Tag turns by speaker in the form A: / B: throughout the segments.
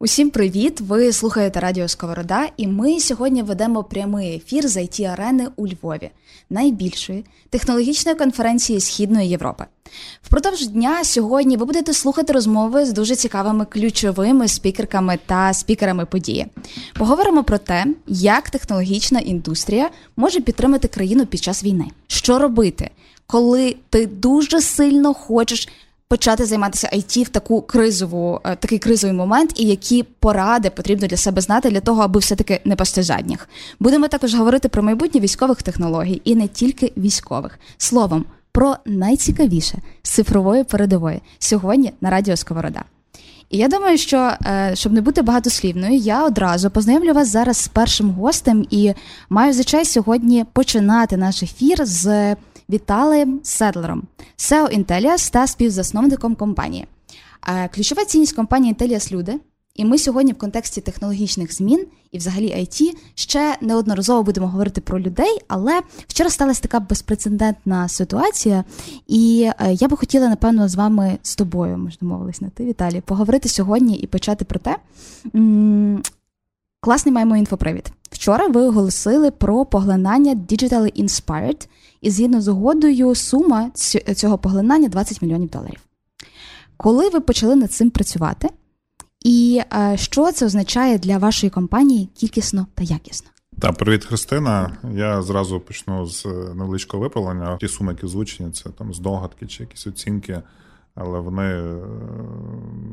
A: Усім привіт! Ви слухаєте Радіо Сковорода, і ми сьогодні ведемо прямий ефір з it арени у Львові, найбільшої технологічної конференції Східної Європи. Впродовж дня сьогодні ви будете слухати розмови з дуже цікавими ключовими спікерками та спікерами події. Поговоримо про те, як технологічна індустрія може підтримати країну під час війни, що робити, коли ти дуже сильно хочеш почати займатися IT в таку кризову, е, такий кризовий момент, і які поради потрібно для себе знати для того, аби все-таки не пасти задніх. Будемо також говорити про майбутнє військових технологій і не тільки військових. Словом, про найцікавіше з цифрової передової сьогодні на радіо Сковорода. І я думаю, що е, щоб не бути багатослівною, я одразу познайомлю вас зараз з першим гостем і маю за честь сьогодні починати наш ефір з Віталієм Седлером, SEO Intellias та співзасновником компанії. Ключова цінність компанії Intellias – люди. І ми сьогодні в контексті технологічних змін і, взагалі, IT ще неодноразово будемо говорити про людей. Але вчора сталася така безпрецедентна ситуація, і е, я би хотіла, напевно, з вами з тобою, ми ж домовились на ти, Віталій, поговорити сьогодні і почати про те. Класний маємо інфопривід. Вчора ви оголосили про поглинання Digitally Inspired, і згідно з угодою, сума цього поглинання 20 мільйонів доларів. Коли ви почали над цим працювати, і е, що це означає для вашої компанії кількісно та якісно?
B: Так, привіт, Христина. Я зразу почну з невеличкого виправлення. Ті суми, які звучені, це там здогадки чи якісь оцінки, але вони е,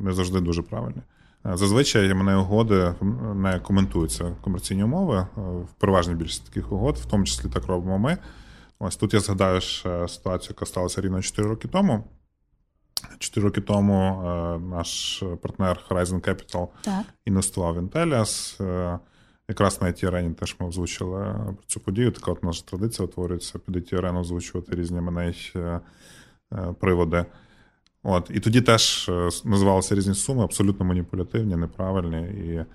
B: не завжди дуже правильні. Е, зазвичай мене угоди не коментуються комерційні умови в переважній більшості таких угод, в тому числі так робимо ми. Ось тут я згадаю ще ситуацію, яка сталася рівно 4 роки тому. 4 роки тому е, наш партнер Horizon Capital так. інвестував в Intellias. Е, якраз на it арені теж ми озвучили про цю подію. Така от наша традиція утворюється під it арену озвучувати різні мене е, приводи. От, І тоді теж називалися різні суми, абсолютно маніпулятивні, неправильні. І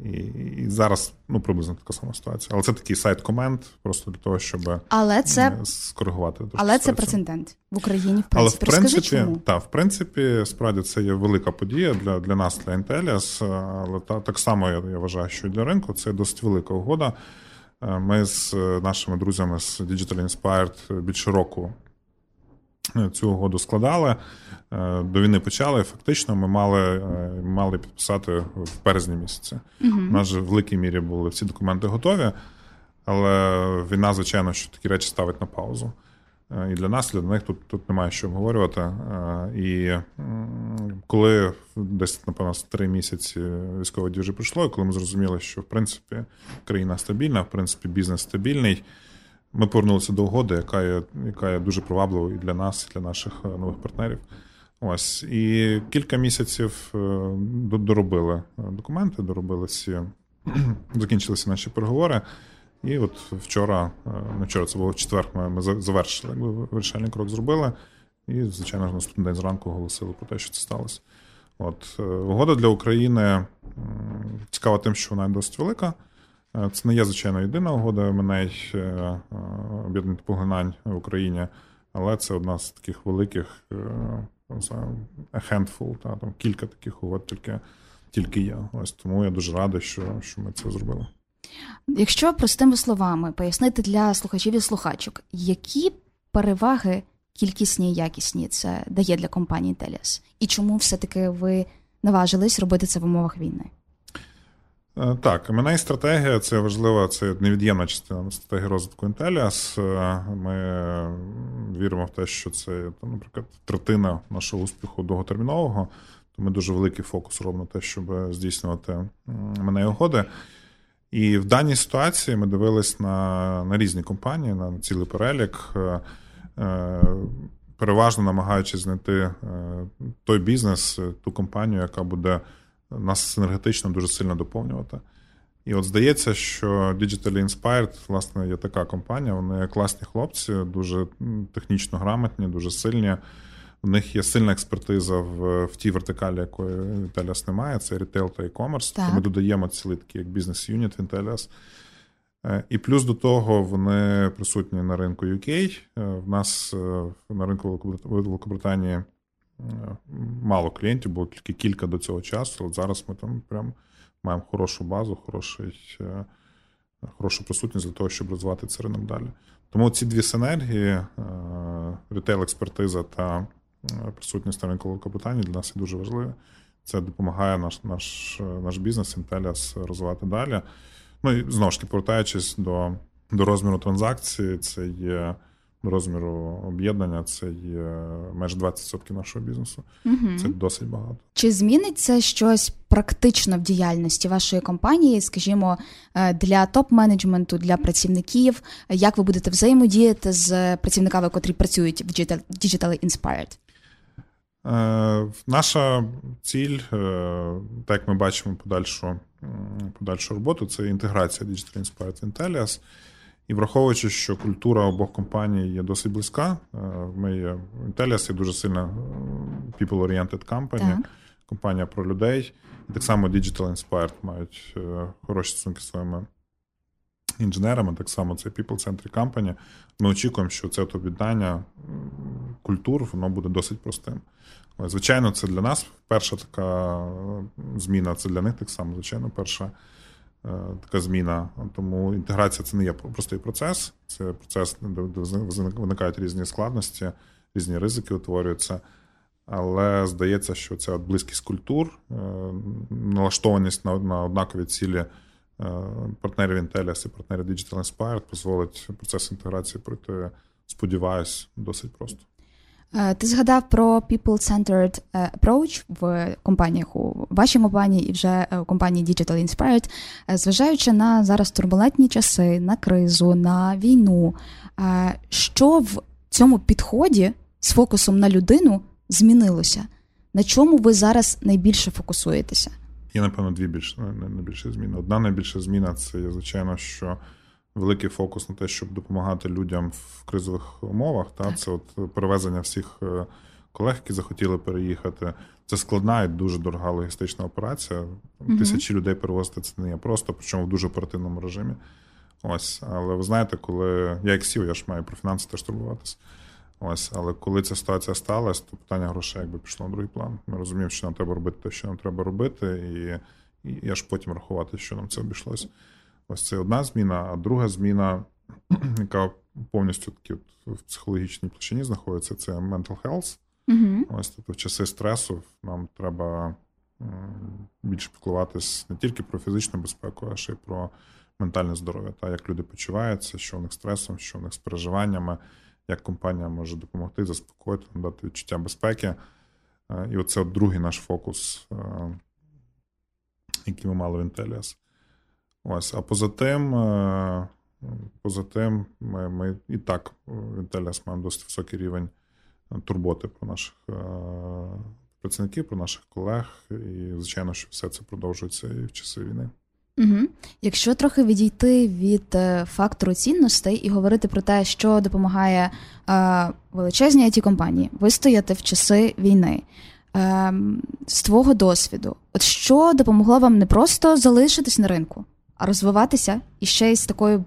B: і і зараз ну приблизно така сама ситуація. Але це такий сайт комент, просто для того, щоб
A: але це
B: скоригувати.
A: Але це прецедент в Україні. В принципі,
B: Але в принципі,
A: Розкажи, чому?
B: Та, в принципі, справді це є велика подія для для нас, для Intellias, але та, так само я, я вважаю, що для ринку це досить велика угода. Е, ми з нашими друзями з Digital Inspired більше року е, цю угоду складали. Е, до війни почали. Фактично, ми мали е, мали підписати в березні місяці. Угу. У нас же в великій мірі були всі документи готові, але війна, звичайно, що такі речі ставить на паузу. Е, і для нас, і для них тут тут немає що обговорювати. І коли десь, напевно, три місяці військової дії вже пройшло, коли ми зрозуміли, що в принципі країна стабільна, в принципі, бізнес стабільний. Ми повернулися до угоди, яка є яка є дуже привабливою і для нас, і для наших нових партнерів. Ось і кілька місяців е, доробили документи, доробили всі, закінчилися наші переговори. І от вчора, е, вчора це було в четвер, ми, завершили, якби вирішальний крок зробили. І, звичайно, наступний день зранку оголосили про те, що це сталося. От е, угода для України цікава тим, що вона досить велика. Це не є, звичайно, єдина угода мене об'єднаних поглинань в Україні, але це одна з таких великих handful, та, там кілька таких угод тільки тільки є. Ось тому я дуже радий, що, що ми це зробили.
A: Якщо простими словами пояснити для слухачів і слухачок, які переваги кількісні і якісні це дає для компанії Теліас? І чому все-таки ви наважились робити це в умовах війни?
B: Е, так, мене і стратегія це важлива, це невід'ємна частина стратегії розвитку. Е, ми віримо в те, що це, наприклад, третина нашого успіху довготермінового. То ми дуже великий фокус робимо на те, щоб здійснювати мене і угоди. І в даній ситуації ми дивились на на різні компанії, на цілий перелік, е, переважно намагаючись знайти той бізнес, ту компанію, яка буде нас енергетично дуже сильно доповнювати. І от здається, що Digitally Inspired, власне, є така компанія. Вони класні хлопці, дуже технічно грамотні, дуже сильні. У них є сильна експертиза в в тій вертикалі, якої Intellias немає. Це рітейл та e-commerce. Так. Ми додаємо цілий такий як бізнес-юніт. Е, і плюс до того вони присутні на ринку UK. Е, в нас е, на ринку Великобританії мало клієнтів, було тільки кілька до цього часу. От зараз ми там прям маємо хорошу базу, хороший, хорошу присутність для того, щоб розвивати це ринок далі. Тому ці дві синергії, ретейл-експертиза та присутність на ринку Великобританії для нас є дуже важливі. Це допомагає наш наш, наш бізнес, Інтеліас розвивати далі. Ну і знову ж таки, повертаючись до до розміру транзакції, це є розміру об'єднання, це є майже 20% нашого бізнесу. Угу. Це досить багато.
A: Чи зміниться щось практично в діяльності вашої компанії, скажімо, е, для топ-менеджменту, для працівників? Як ви будете взаємодіяти з працівниками, котрі працюють в Digitally Inspired?
B: Е, наша ціль, е, так як ми бачимо подальшу подальшу роботу, це інтеграція Digital Inspired Intelligence. І враховуючи, що культура обох компаній є досить близька, е, ми є Intelligence є дуже сильна people-oriented company, так. компанія про людей. І так само Digital Inspired мають хороші стосунки з своїми інженерами, так само це people-centric company. Ми очікуємо, що це об'єднання культур воно буде досить простим. Звичайно, це для нас перша така зміна, це для них так само, звичайно, перша е, така зміна. Тому інтеграція це не є простий процес, це процес, де виникають різні складності, різні ризики утворюються. Але здається, що ця близькість культур, е, налаштованість на однакові цілі е, партнерів Intellis і партнерів Digital Inspired дозволить процес інтеграції пройти, сподіваюсь, досить просто.
A: Е, ти згадав про people-centered е, approach в компаніях у вашій компанії і вже у компанії Digital Inspired, е, зважаючи на зараз турбулентні часи, на кризу, на війну. Що в цьому підході з фокусом на людину змінилося? На чому ви зараз найбільше фокусуєтеся?
B: Є, напевно, дві більш найбільші зміни. Одна найбільша зміна це, звичайно, що великий фокус на те, щоб допомагати людям в кризових умовах. Та це от перевезення всіх е, колег, які захотіли переїхати. Це складна і дуже дорога логістична операція. Тисячі людей перевозити це не є просто, причому в дуже оперативному режимі. Ось, але ви знаєте, коли я як сів, я ж маю про фінанси теж турбуватися. Ось, але коли ця ситуація сталася, то питання грошей якби пішло на другий план. Ми розуміємо, що нам треба робити те, що нам треба робити, і, і аж потім рахувати, що нам це обійшлося. Ось це одна зміна, а друга зміна, яка повністю такі от в психологічній площині знаходиться, це mental health. uh Ось тобто в часи стресу нам треба більше піклуватись не тільки про фізичну безпеку, а ще й про ментальне здоров'я, та як люди почуваються, що у них стресом, що у них з переживаннями, як компанія може допомогти, заспокоїти, надати відчуття безпеки. І оце от другий наш фокус, який ми мали в Intellias. Ось, а поза тим, е, поза тим, ми ми і так в Інтеліас маємо досить високий рівень турботи про наших е, працівників, про наших колег. І, звичайно, що все це продовжується і в часи війни.
A: Угу. Якщо трохи відійти від е, фактору цінностей і говорити про те, що допомагає е, величезній it компанії вистояти в часи війни. Е, з твого досвіду, от що допомогло вам не просто залишитись на ринку, розвиватися і ще й з такою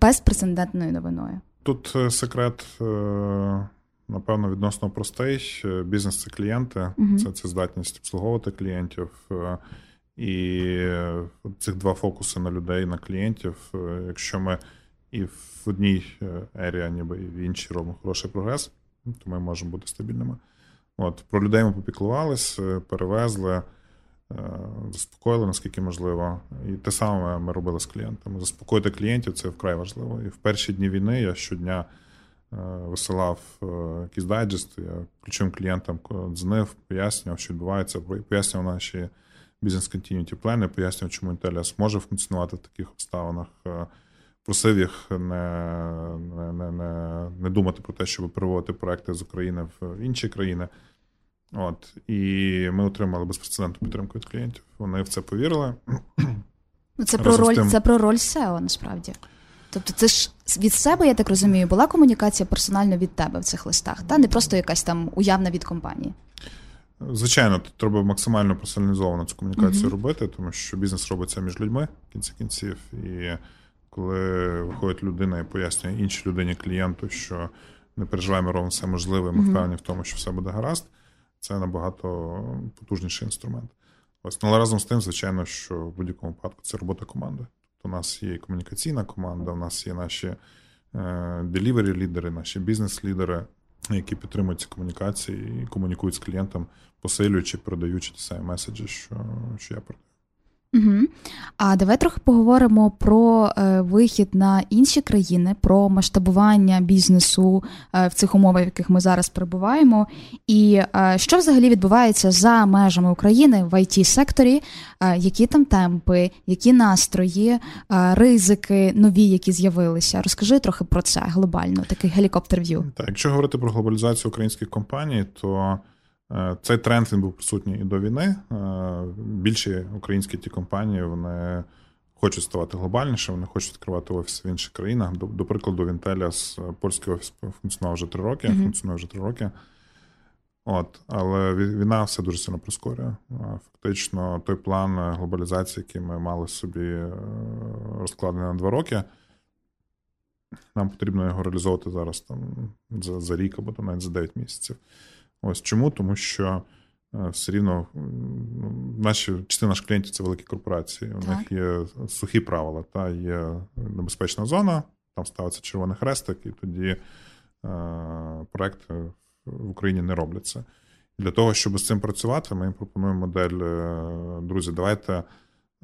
A: безпрецедентною новиною.
B: Тут е, секрет, е, напевно, відносно простий. Бізнес це клієнти, угу. це це здатність обслуговувати клієнтів. Е, і цих два фокуси на людей, на клієнтів. Якщо ми і в одній ері, ніби і в іншій робимо хороший прогрес, то ми можемо бути стабільними. От Про людей ми попіклувались, перевезли. Е, заспокоїли, наскільки можливо. І те саме ми робили з клієнтами. Заспокоїти клієнтів це вкрай важливо. І в перші дні війни я щодня е, висилав е, якісь дайджести, я ключовим клієнтам дзвонив, пояснював, що відбувається, пояснював наші бізнес continuity плани, пояснював, чому Intellias може функціонувати в таких обставинах. Просив їх не не, не, не, думати про те, щоб переводити проекти з України в інші країни. От, І ми отримали безпрецедентну підтримку від клієнтів. Вони в це повірили.
A: Ну, Це про роль тим... це про роль SEO, насправді. Тобто, це ж від себе, я так розумію, була комунікація персонально від тебе в цих листах, та не просто якась там уявна від компанії.
B: Звичайно, тут треба максимально персоналізовано цю комунікацію uh-huh. робити, тому що бізнес робиться між людьми в кінці кінців. І коли виходить людина і пояснює іншій людині клієнту, що не переживаємо, робимо все можливе, ми впевнені в тому, що все буде гаразд. Це набагато потужніший інструмент. Ось, ну, але разом з тим, звичайно, що в будь-якому випадку це робота команди. Тобто у нас є і комунікаційна команда, у нас є наші делівері лідери, наші бізнес-лідери, які підтримують ці комунікації і комунікують з клієнтом, посилюючи, передаючи ті самі меседжі, що, що я передаю.
A: Угу. А давай трохи поговоримо про е, вихід на інші країни, про масштабування бізнесу е, в цих умовах, в яких ми зараз перебуваємо, і е, що взагалі відбувається за межами України в it секторі, е, які там темпи, які настрої, е, ризики нові, які з'явилися. Розкажи трохи про це глобально, такий гелікоптер в'ю.
B: Так, якщо говорити про глобалізацію українських компаній, то цей тренд він був присутній і до війни. Е, більші українські ті компанії вони хочуть ставати глобальніше, вони хочуть відкривати офіси в інших країнах. До, до прикладу, Вінтеля з польський офіс функціонував вже три роки. Mm-hmm. Функціонує вже три роки. От, Але війна все дуже сильно прискорює. Е, фактично, той план глобалізації, який ми мали собі розкладений на два роки. Нам потрібно його реалізовувати зараз там за за рік або там навіть за 9 місяців. Ось чому? Тому що е, все рівно наші частина наших клієнтів це великі корпорації. У так. них є сухі правила, та є небезпечна зона, там ставиться червоний хрестик, і тоді е, проекти в Україні не робляться. Для того, щоб з цим працювати, ми пропонуємо модель. Е, друзі, давайте.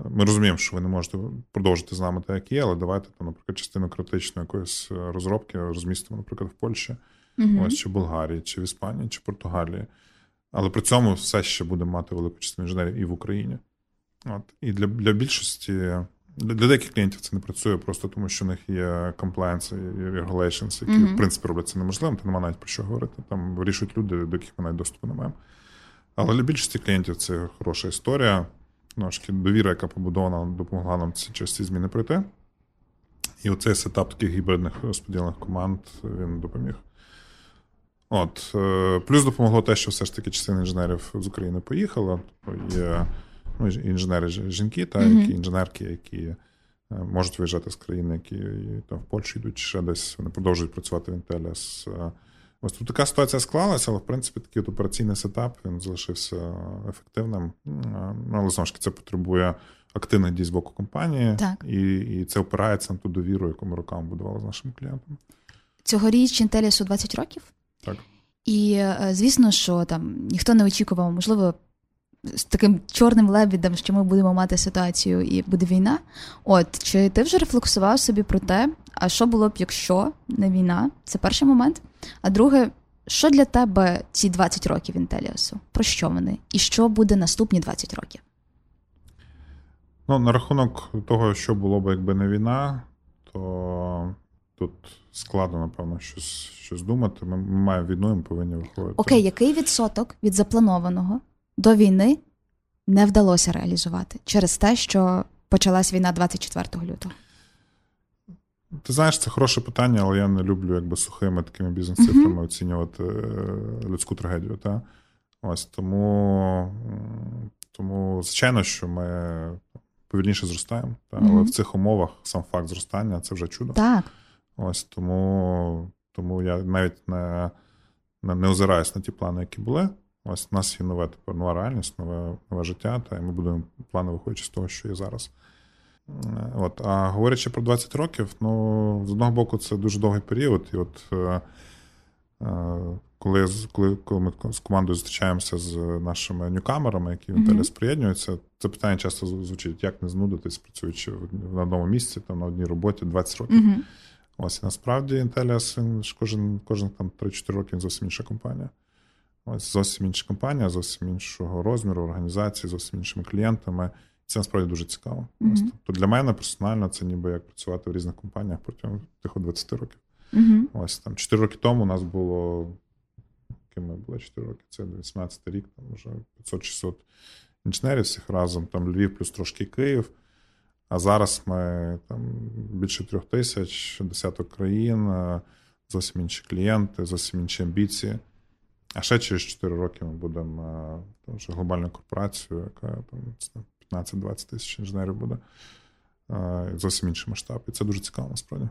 B: Ми розуміємо, що ви не можете продовжити з нами те, як є, але давайте там, наприклад, частину критичної якоїсь розробки розмістимо, наприклад, в Польщі угу. ось чи в Болгарії, чи в Іспанії, чи в Португалії. Але при цьому все ще буде мати велику частину інженерів і в Україні. От. І для для більшості, для, для деяких клієнтів це не працює просто тому, що в них є compliance і regulations, які, mm-hmm. в принципі, роблять це неможливим, то немає навіть про що говорити. Там вирішують люди, до яких ми навіть доступу не маємо. Але для більшості клієнтів це хороша історія. Ножки довіра, яка побудована, допомогла нам ці ці зміни пройти. І оцей сетап таких гібридних розподілених команд він допоміг. От, е, Плюс допомогло те, що все ж таки частина інженерів з України поїхала. Є ну, інженери жінки, та mm-hmm. які інженерки, які е, можуть виїжджати з країни, які там в Польщу йдуть, ще десь вони продовжують працювати в Інтелі. Е, ось тут така ситуація склалася, але в принципі такий от операційний сетап він залишився ефективним. Ну, але знову ж таки, це потребує активних дій з боку компанії,
A: так.
B: і і це опирається на ту довіру, яку ми роками будували з нашим клієнтом.
A: Цьогоріч Інтелісу 20 років.
B: Так.
A: І е, звісно, що там ніхто не очікував, можливо, з таким чорним лебідем, що ми будемо мати ситуацію і буде війна. От чи ти вже рефлексував собі про те, а що було б, якщо не війна? Це перший момент. А друге, що для тебе ці 20 років Інтеліасу? Про що вони? І що буде наступні 20 років?
B: Ну, на рахунок того, що було б, якби не війна, то тут складно, напевно, щось щось думати. Ми, ми маємо війну, ми повинні виходити.
A: Окей, який відсоток від запланованого до війни не вдалося реалізувати через те, що почалась війна 24 лютого?
B: Ти знаєш, це хороше питання, але я не люблю якби сухими такими бізнес-цифрами uh-huh. оцінювати е, людську трагедію. Та? Ось Тому, тому, звичайно, що ми повільніше зростаємо, та? Uh-huh. але в цих умовах сам факт зростання це вже чудо.
A: Так.
B: Ось тому тому я навіть не не, не озираюсь на ті плани, які були. Ось у нас є нове тепер нова реальність, нове нове життя, та ми будемо плани виходячи з того, що є зараз. От, А говорячи про 20 років, ну, з одного боку, це дуже довгий період. І от е, е, коли коли, коли ми з командою зустрічаємося з нашими ньюкамерами, які в Інтелі приєднуються, це питання часто звучить: як не знудитись, працюючи на одному місці, там на одній роботі 20 років. Mm-hmm. Ось насправді Intellias, кожен кожен там 3-4 роки зовсім інша компанія. Ось зовсім інша компанія, зовсім іншого розміру, організації, зовсім іншими клієнтами. Це насправді дуже цікаво. Mm-hmm. Ось, тобто для мене персонально це ніби як працювати в різних компаніях протягом тих 20 років.
A: Mm-hmm.
B: Ось там 4 роки тому у нас було. Якими було 4 роки? Це 18 рік, там вже 500-600 інженерів всіх разом, там Львів плюс трошки Київ. А зараз ми там більше трьох тисяч, десяток країн, е, зовсім інші клієнти, зовсім інші амбіції. А ще через 4 роки ми будемо е, там, вже глобальною корпорацією, яка там 15-20 тисяч інженерів буде. Е, зовсім інший масштаб. І це дуже цікаво насправді.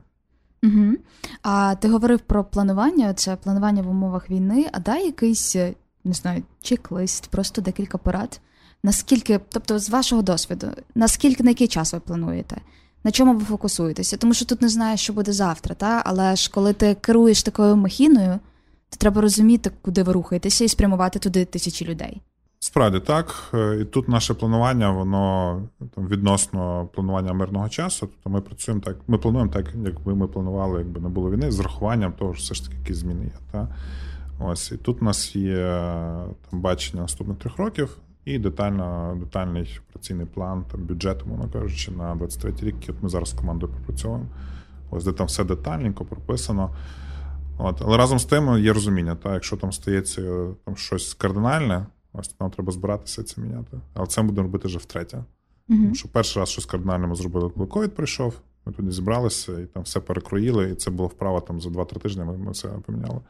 A: Угу. А ти говорив про планування, це планування в умовах війни, а дай якийсь, не знаю, чек-лист, просто декілька порад. Наскільки, тобто, з вашого досвіду, наскільки на який час ви плануєте? На чому ви фокусуєтеся? Тому що тут не знаєш, що буде завтра, та? але ж коли ти керуєш такою махіною, то треба розуміти, куди ви рухаєтеся, і спрямувати туди тисячі людей.
B: Справді так. Е, і тут наше планування, воно там відносно планування мирного часу. Тобто ми працюємо так, ми плануємо так, якби ми планували, якби не було війни, з рахуванням того, що все ж таки якісь зміни є. Та? Ось і тут у нас є там бачення наступних трьох років і детально, детальний операційний план, там бюджет, умовно кажучи, на 23 рік, який ми зараз з командою попрацьовуємо. Ось де там все детальненько прописано. От. Але разом з тим є розуміння, та, якщо там стається там, щось кардинальне, ось нам треба збиратися це міняти. Але це ми будемо робити вже втретє. Угу. Тому що перший раз щось кардинальне ми зробили, коли ковід прийшов, ми тоді зібралися і там все перекроїли, і це було вправа там за 2-3 тижні. Ми, ми це поміняли.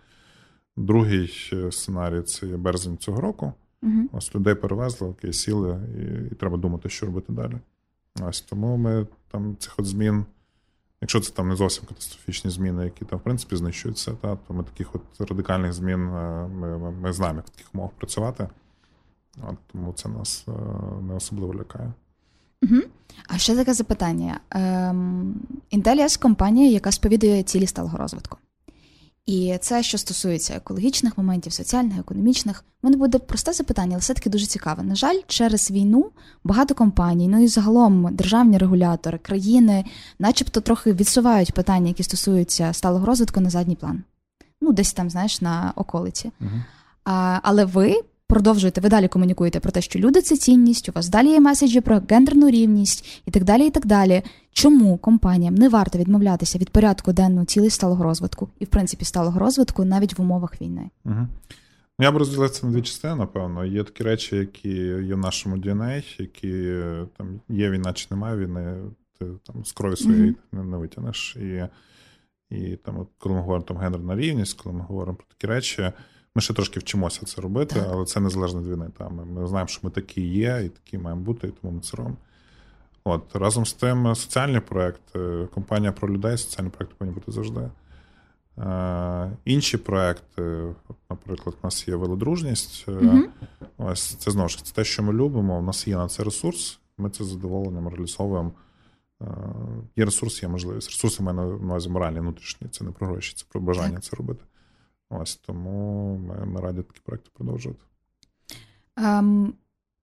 B: Другий е, сценарій це є березень цього року. Угу. Ось людей перевезли, окей, сіли, і, і треба думати, що робити далі. Ось тому ми там цих от змін. Якщо це там не зовсім катастрофічні зміни, які там в принципі знищуються, та, то ми таких от радикальних змін е, ми ми, ми знаємо, як в таких умовах працювати. От, Тому це нас е, не особливо лякає.
A: Угу. А ще таке запитання: ем, Intellias – компанія, яка сповідує цілі сталого розвитку. І це, що стосується екологічних моментів, соціальних, економічних, мене буде просте запитання, але все-таки дуже цікаве. На жаль, через війну багато компаній, ну і загалом державні регулятори, країни, начебто, трохи відсувають питання, які стосуються сталого розвитку на задній план. Ну, десь там, знаєш, на околиці. Угу. А, Але ви продовжуєте, ви далі комунікуєте про те, що люди це цінність, у вас далі є меседжі про гендерну рівність і так далі. і так далі. Чому компаніям не варто відмовлятися від порядку денного цілей сталого розвитку і, в принципі, сталого розвитку навіть в умовах війни?
B: Угу. Я б розділив це на дві частини, напевно. Є такі речі, які є в нашому DNA, які там є війна чи немає війни, ти там з крові своєї mm-hmm. не, не витягнеш. І і там, от, коли ми говоримо там гендерна рівність, коли ми говоримо про такі речі, ми ще трошки вчимося це робити, так. але це незалежно від війни. Ми, ми знаємо, що ми такі є, і такі маємо бути, і тому ми це робимо. От разом з тим, соціальний проект, компанія про людей, соціальні проекти повинні бути завжди. Е, інші проекти, от, наприклад, у нас є велодружність. mm Ось це знову ж це те, що ми любимо. У нас є на це ресурс. Ми це з задоволенням реалізовуємо. Е, є ресурс, є можливість. Ресурси в мене на увазі моральні, внутрішні. Це не про гроші, це про бажання так. це робити. Ось тому ми, ми раді такі проекти продовжувати.
A: Ем,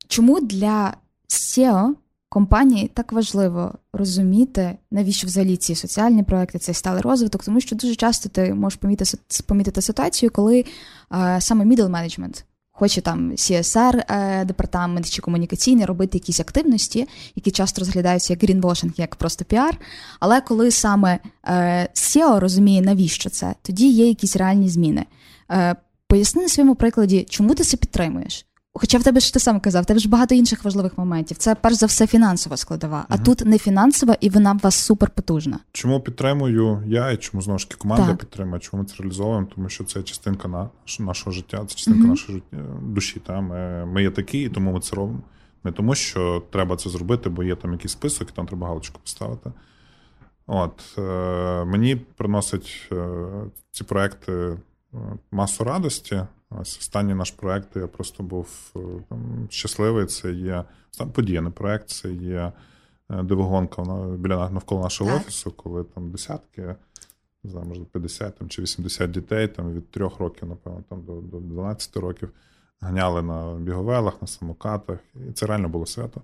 A: чому для CEO компанії так важливо розуміти, навіщо взагалі ці соціальні проекти, цей сталий розвиток, тому що дуже часто ти можеш помітити помітити ситуацію, коли е, саме middle management хоче там CSR е, департамент чи комунікаційний робити якісь активності, які часто розглядаються як грінвошинг, як просто піар. Але коли саме е, CEO розуміє, навіщо це, тоді є якісь реальні зміни. Е, поясни на своєму прикладі, чому ти це підтримуєш? Хоча в тебе ж ти сам казав, в тебе ж багато інших важливих моментів. Це перш за все фінансова складова, угу. а тут не фінансова, і вона в вас супер потужна.
B: Чому підтримую я і чому знову ж таки команда так. підтримує? Чому ми це реалізовуємо? Тому що це частинка на нашого життя, це частинка угу. нашої душі. Та ми, ми є такі, і тому ми це робимо. Не тому, що треба це зробити, бо є там якийсь список, і там треба галочку поставити. От е, мені приносять е, ці проекти е, масу радості. Ось останній наш проект, я просто був е, там, щасливий. Це є подіяний проект, це є е, дивогонка біля навколо нашого так. офісу, коли там десятки, не знаю, може 50 там, чи 80 дітей там, від 3 років, напевно, там, до до 12 років ганяли на біговелах, на самокатах. І це реально було свято.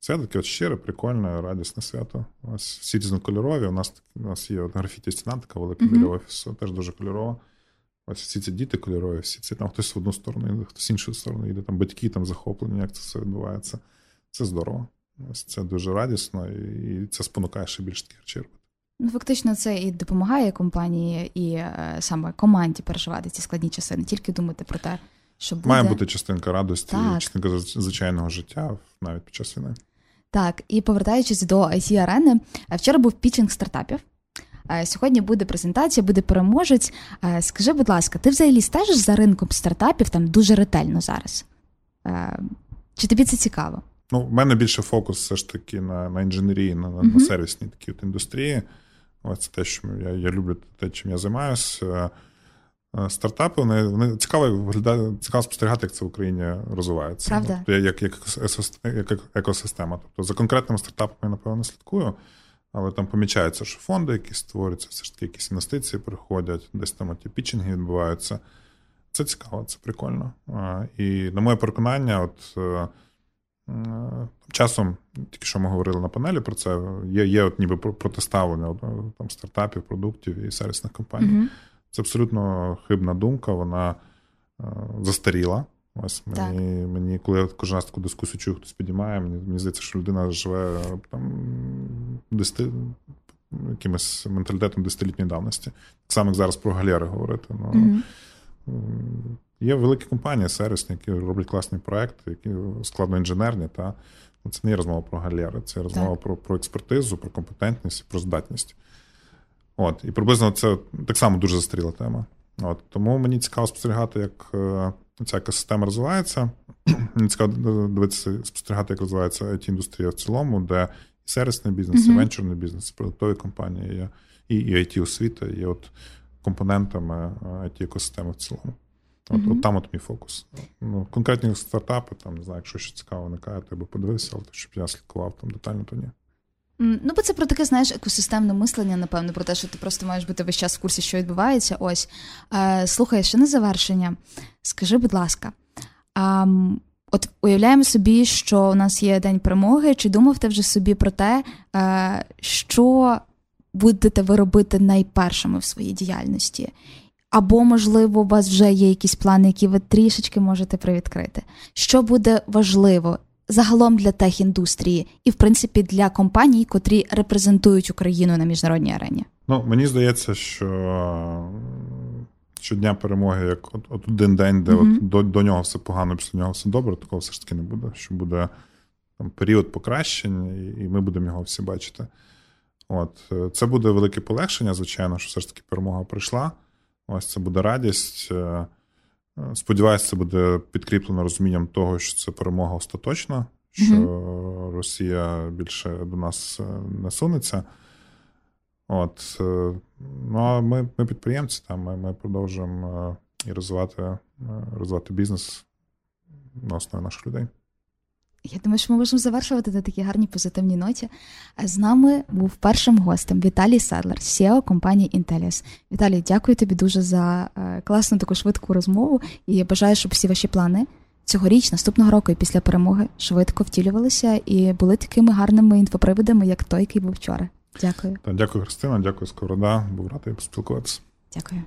B: Це таке от щире, прикольне, радісне свято. Ось всі різнокольорові. У нас у нас є графіті стіна така велика mm-hmm. біля офісу, теж дуже кольорова. Ось всі ці діти кольорові, всі ці там хтось в одну сторону, хтось в іншу сторону йде, там батьки там захоплені, як це все відбувається. Це здорово. Ось Це дуже радісно, і це спонукає ще більше таких речей робити.
A: Ну, фактично, це і допомагає компанії, і е, саме команді переживати ці складні часи, не тільки думати про те, що буде...
B: Має бути частинка радості, так. частинка звичайного життя навіть під час війни.
A: Так, і повертаючись до it арени вчора був пічинг стартапів. Е, сьогодні буде презентація, буде переможець. Е, скажи, будь ласка, ти взагалі стежиш за ринком стартапів там дуже ретельно зараз? Е, чи тобі це цікаво?
B: Ну, в мене більше фокус все ж таки на на інженерії, на uh-huh. на сервісній такій от індустрії. Ось це те, що я я люблю те, чим я займаюся. Стартапи вони вони цікаво виглядає, цікаво спостерігати, як це в Україні розвивається.
A: Правда?
B: Тобто, як як, як екосистема. Тобто за конкретними стартапами я, напевно, слідкую, але там помічається, що фонди, які створюються, все ж таки якісь інвестиції приходять, десь там ті пічинги відбуваються. Це цікаво, це прикольно. І на моє переконання, от е, часом, тільки що ми говорили на панелі про це, є є от ніби протиставлення там, стартапів, продуктів і сервісних компаній. Mm-hmm. Це абсолютно хибна думка, вона е, застаріла. Ось мені, мені, коли я кожен раз таку дискусію чую, хтось підіймає, мені, мені здається, що людина живе там десяти, якимось менталітетом десятилітньої давності. Так само, як зараз про галери говорити. Ну, mm-hmm. Є великі компанії, сервісні, які роблять класні проекти, які складноінженерні. Та це не є розмова про галери, це розмова про про експертизу, про компетентність про здатність. От, І приблизно це так само дуже застаріла тема. От, Тому мені цікаво спостерігати, як е, ця екосистема розвивається. Мені цікаво дивитися, спостерігати, як розвивається it індустрія в цілому, де і сервісний бізнес, і венчурний бізнес, і продуктові компанії, є, і і it освіта є от компонентами it екосистеми в цілому. От, mm-hmm. от там от мій фокус. Ну, Конкретні стартапи, там, не знаю, якщо щось цікаво виникає, то я би подивився, але щоб я слідкував там детально, то ні.
A: Ну, бо це про таке, знаєш, екосистемне мислення, напевно, про те, що ти просто маєш бути весь час в курсі, що відбувається. Ось. Е, Слухай, ще на завершення. Скажи, будь ласка, а, от уявляємо собі, що у нас є день перемоги, чи думав ти вже собі про те, е, що будете ви робити найпершими в своїй діяльності? Або, можливо, у вас вже є якісь плани, які ви трішечки можете привідкрити. Що буде важливо загалом для техіндустрії і, в принципі, для компаній, котрі репрезентують Україну на міжнародній арені?
B: Ну мені здається, що щодня перемоги, як от, от один день, де mm-hmm. от до до нього все погано, після нього все добре, такого все ж таки не буде. Що буде там період покращення, і ми будемо його всі бачити. От е, це буде велике полегшення, звичайно, що все ж таки перемога прийшла. Ось це буде радість. Е, Сподіваюся, це буде підкріплено розумінням того, що це перемога остаточна, що mm-hmm. Росія більше до нас е, не сунеться. От. Е, ну а ми ми підприємці, там, ми ми продовжуємо і розвивати, розвивати бізнес на основі наших людей.
A: Я думаю, що ми можемо завершувати на такій гарній позитивній ноті. З нами був першим гостем Віталій Садлер, CEO компанії Intellias. Віталій, дякую тобі дуже за е, класну таку швидку розмову і я бажаю, щоб всі ваші плани цьогоріч, наступного року і після перемоги швидко втілювалися і були такими гарними інфоприводами, як той, який був вчора. Дякую.
B: Дякую, Христина. Дякую, Сковорода. Був радий поспілкуватися.
A: Дякую.